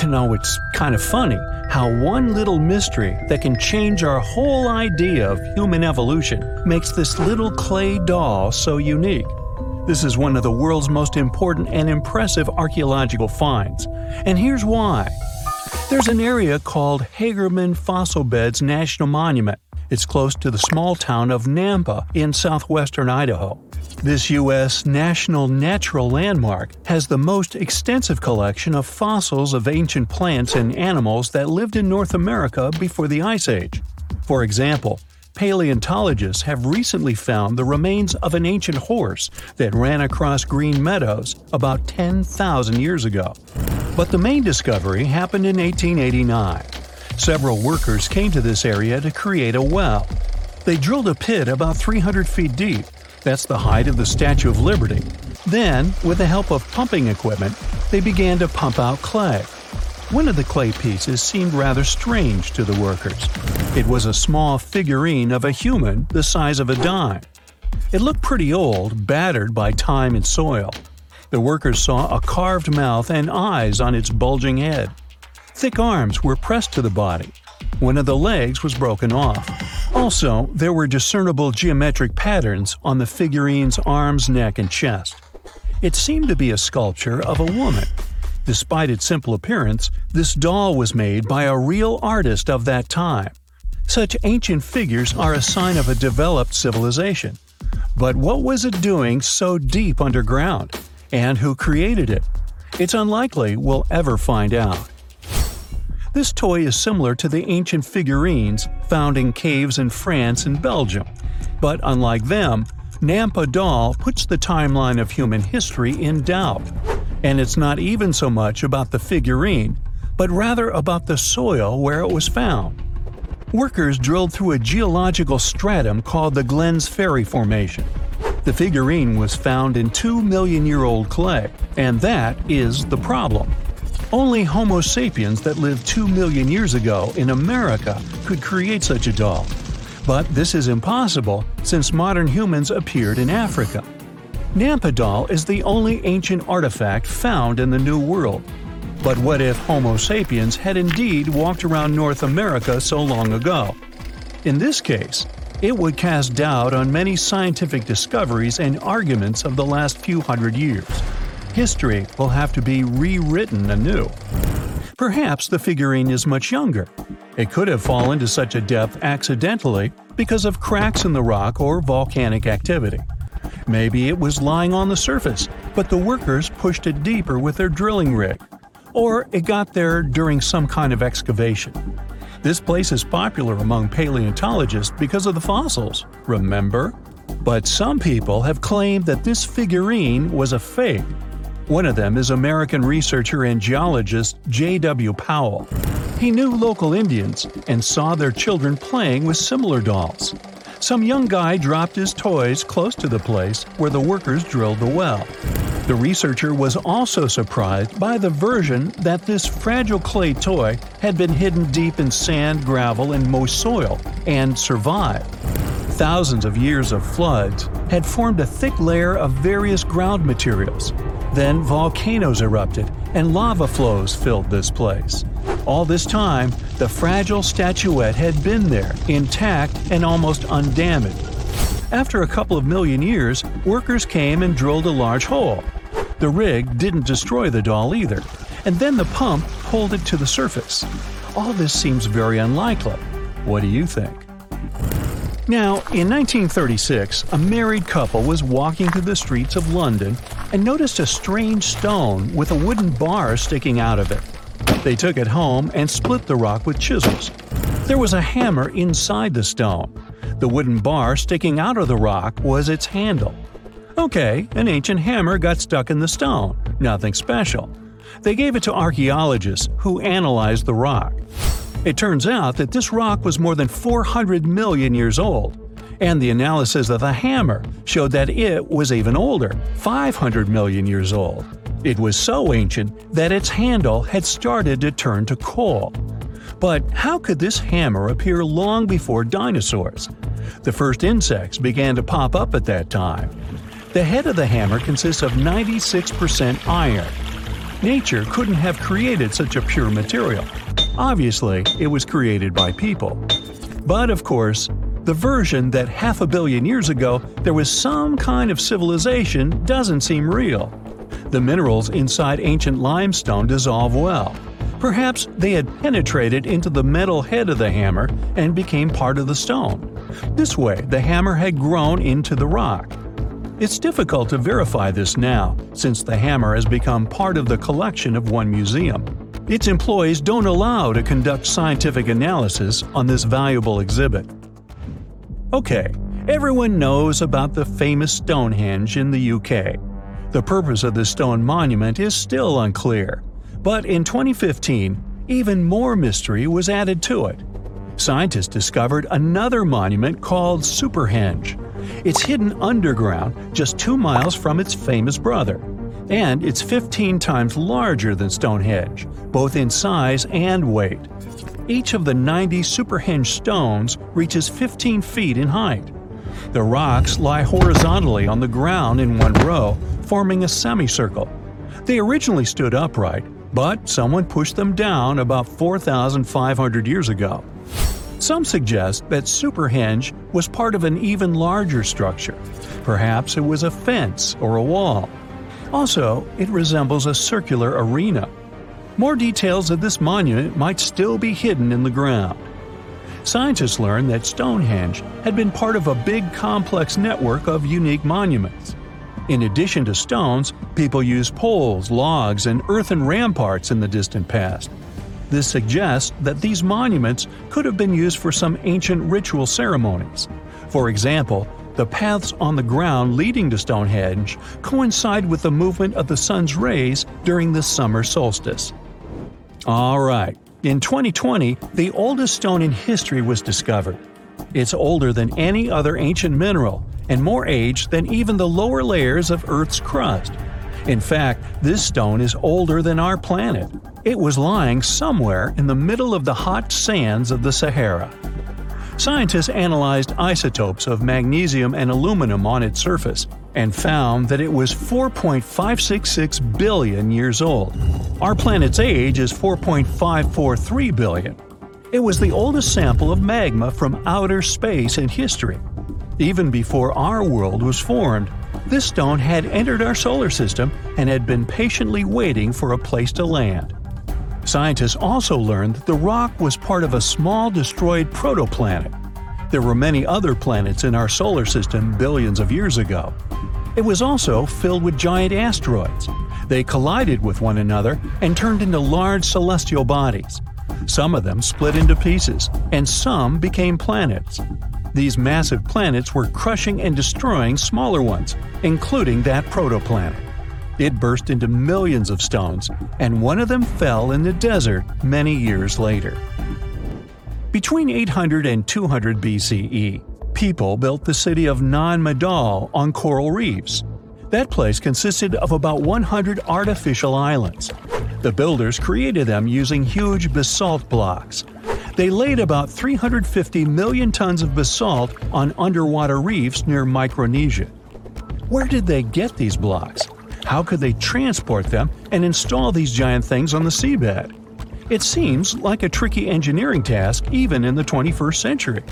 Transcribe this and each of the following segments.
You know, it's kind of funny how one little mystery that can change our whole idea of human evolution makes this little clay doll so unique. This is one of the world's most important and impressive archaeological finds. And here's why. There's an area called Hagerman Fossil Beds National Monument. It's close to the small town of Nampa in southwestern Idaho. This U.S. National Natural Landmark has the most extensive collection of fossils of ancient plants and animals that lived in North America before the Ice Age. For example, paleontologists have recently found the remains of an ancient horse that ran across green meadows about 10,000 years ago. But the main discovery happened in 1889. Several workers came to this area to create a well. They drilled a pit about 300 feet deep that's the height of the Statue of Liberty. Then, with the help of pumping equipment, they began to pump out clay. One of the clay pieces seemed rather strange to the workers. It was a small figurine of a human the size of a dime. It looked pretty old, battered by time and soil. The workers saw a carved mouth and eyes on its bulging head. Thick arms were pressed to the body. One of the legs was broken off. Also, there were discernible geometric patterns on the figurine's arms, neck, and chest. It seemed to be a sculpture of a woman. Despite its simple appearance, this doll was made by a real artist of that time. Such ancient figures are a sign of a developed civilization. But what was it doing so deep underground? And who created it? It's unlikely we'll ever find out. This toy is similar to the ancient figurines found in caves in France and Belgium. But unlike them, Nampa doll puts the timeline of human history in doubt. And it's not even so much about the figurine, but rather about the soil where it was found. Workers drilled through a geological stratum called the Glenns Ferry Formation. The figurine was found in 2 million year old clay, and that is the problem. Only Homo sapiens that lived 2 million years ago in America could create such a doll. But this is impossible since modern humans appeared in Africa. Nampa doll is the only ancient artifact found in the New World. But what if Homo sapiens had indeed walked around North America so long ago? In this case, it would cast doubt on many scientific discoveries and arguments of the last few hundred years history will have to be rewritten anew. Perhaps the figurine is much younger. It could have fallen to such a depth accidentally because of cracks in the rock or volcanic activity. Maybe it was lying on the surface, but the workers pushed it deeper with their drilling rig. Or it got there during some kind of excavation. This place is popular among paleontologists because of the fossils, remember? But some people have claimed that this figurine was a fake one of them is American researcher and geologist J.W. Powell. He knew local Indians and saw their children playing with similar dolls. Some young guy dropped his toys close to the place where the workers drilled the well. The researcher was also surprised by the version that this fragile clay toy had been hidden deep in sand, gravel, and moist soil and survived. Thousands of years of floods had formed a thick layer of various ground materials, then volcanoes erupted and lava flows filled this place. All this time, the fragile statuette had been there, intact and almost undamaged. After a couple of million years, workers came and drilled a large hole. The rig didn't destroy the doll either, and then the pump pulled it to the surface. All this seems very unlikely. What do you think? Now, in 1936, a married couple was walking through the streets of London and noticed a strange stone with a wooden bar sticking out of it. They took it home and split the rock with chisels. There was a hammer inside the stone. The wooden bar sticking out of the rock was its handle. Okay, an ancient hammer got stuck in the stone. Nothing special. They gave it to archaeologists who analyzed the rock. It turns out that this rock was more than 400 million years old, and the analysis of the hammer showed that it was even older 500 million years old. It was so ancient that its handle had started to turn to coal. But how could this hammer appear long before dinosaurs? The first insects began to pop up at that time. The head of the hammer consists of 96% iron. Nature couldn't have created such a pure material. Obviously, it was created by people. But of course, the version that half a billion years ago there was some kind of civilization doesn't seem real. The minerals inside ancient limestone dissolve well. Perhaps they had penetrated into the metal head of the hammer and became part of the stone. This way, the hammer had grown into the rock. It's difficult to verify this now, since the hammer has become part of the collection of one museum. Its employees don't allow to conduct scientific analysis on this valuable exhibit. Okay, everyone knows about the famous Stonehenge in the UK. The purpose of this stone monument is still unclear, but in 2015, even more mystery was added to it. Scientists discovered another monument called Superhenge. It's hidden underground just two miles from its famous brother, and it's 15 times larger than Stonehenge, both in size and weight. Each of the 90 Superhenge stones reaches 15 feet in height. The rocks lie horizontally on the ground in one row, forming a semicircle. They originally stood upright, but someone pushed them down about 4,500 years ago. Some suggest that Superhenge was part of an even larger structure. Perhaps it was a fence or a wall. Also, it resembles a circular arena. More details of this monument might still be hidden in the ground. Scientists learned that Stonehenge had been part of a big complex network of unique monuments. In addition to stones, people used poles, logs, and earthen ramparts in the distant past. This suggests that these monuments could have been used for some ancient ritual ceremonies. For example, the paths on the ground leading to Stonehenge coincide with the movement of the sun's rays during the summer solstice. Alright, in 2020, the oldest stone in history was discovered. It's older than any other ancient mineral and more aged than even the lower layers of Earth's crust. In fact, this stone is older than our planet. It was lying somewhere in the middle of the hot sands of the Sahara. Scientists analyzed isotopes of magnesium and aluminum on its surface and found that it was 4.566 billion years old. Our planet's age is 4.543 billion. It was the oldest sample of magma from outer space in history. Even before our world was formed, this stone had entered our solar system and had been patiently waiting for a place to land. Scientists also learned that the rock was part of a small destroyed protoplanet. There were many other planets in our solar system billions of years ago. It was also filled with giant asteroids. They collided with one another and turned into large celestial bodies. Some of them split into pieces, and some became planets. These massive planets were crushing and destroying smaller ones, including that protoplanet. It burst into millions of stones, and one of them fell in the desert many years later. Between 800 and 200 BCE, people built the city of Nan Madol on coral reefs. That place consisted of about 100 artificial islands. The builders created them using huge basalt blocks. They laid about 350 million tons of basalt on underwater reefs near Micronesia. Where did they get these blocks? How could they transport them and install these giant things on the seabed? It seems like a tricky engineering task even in the 21st century.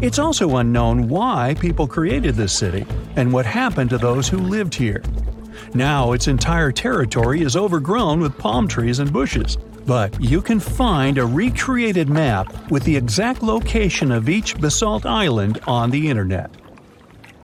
It's also unknown why people created this city and what happened to those who lived here. Now its entire territory is overgrown with palm trees and bushes, but you can find a recreated map with the exact location of each basalt island on the internet.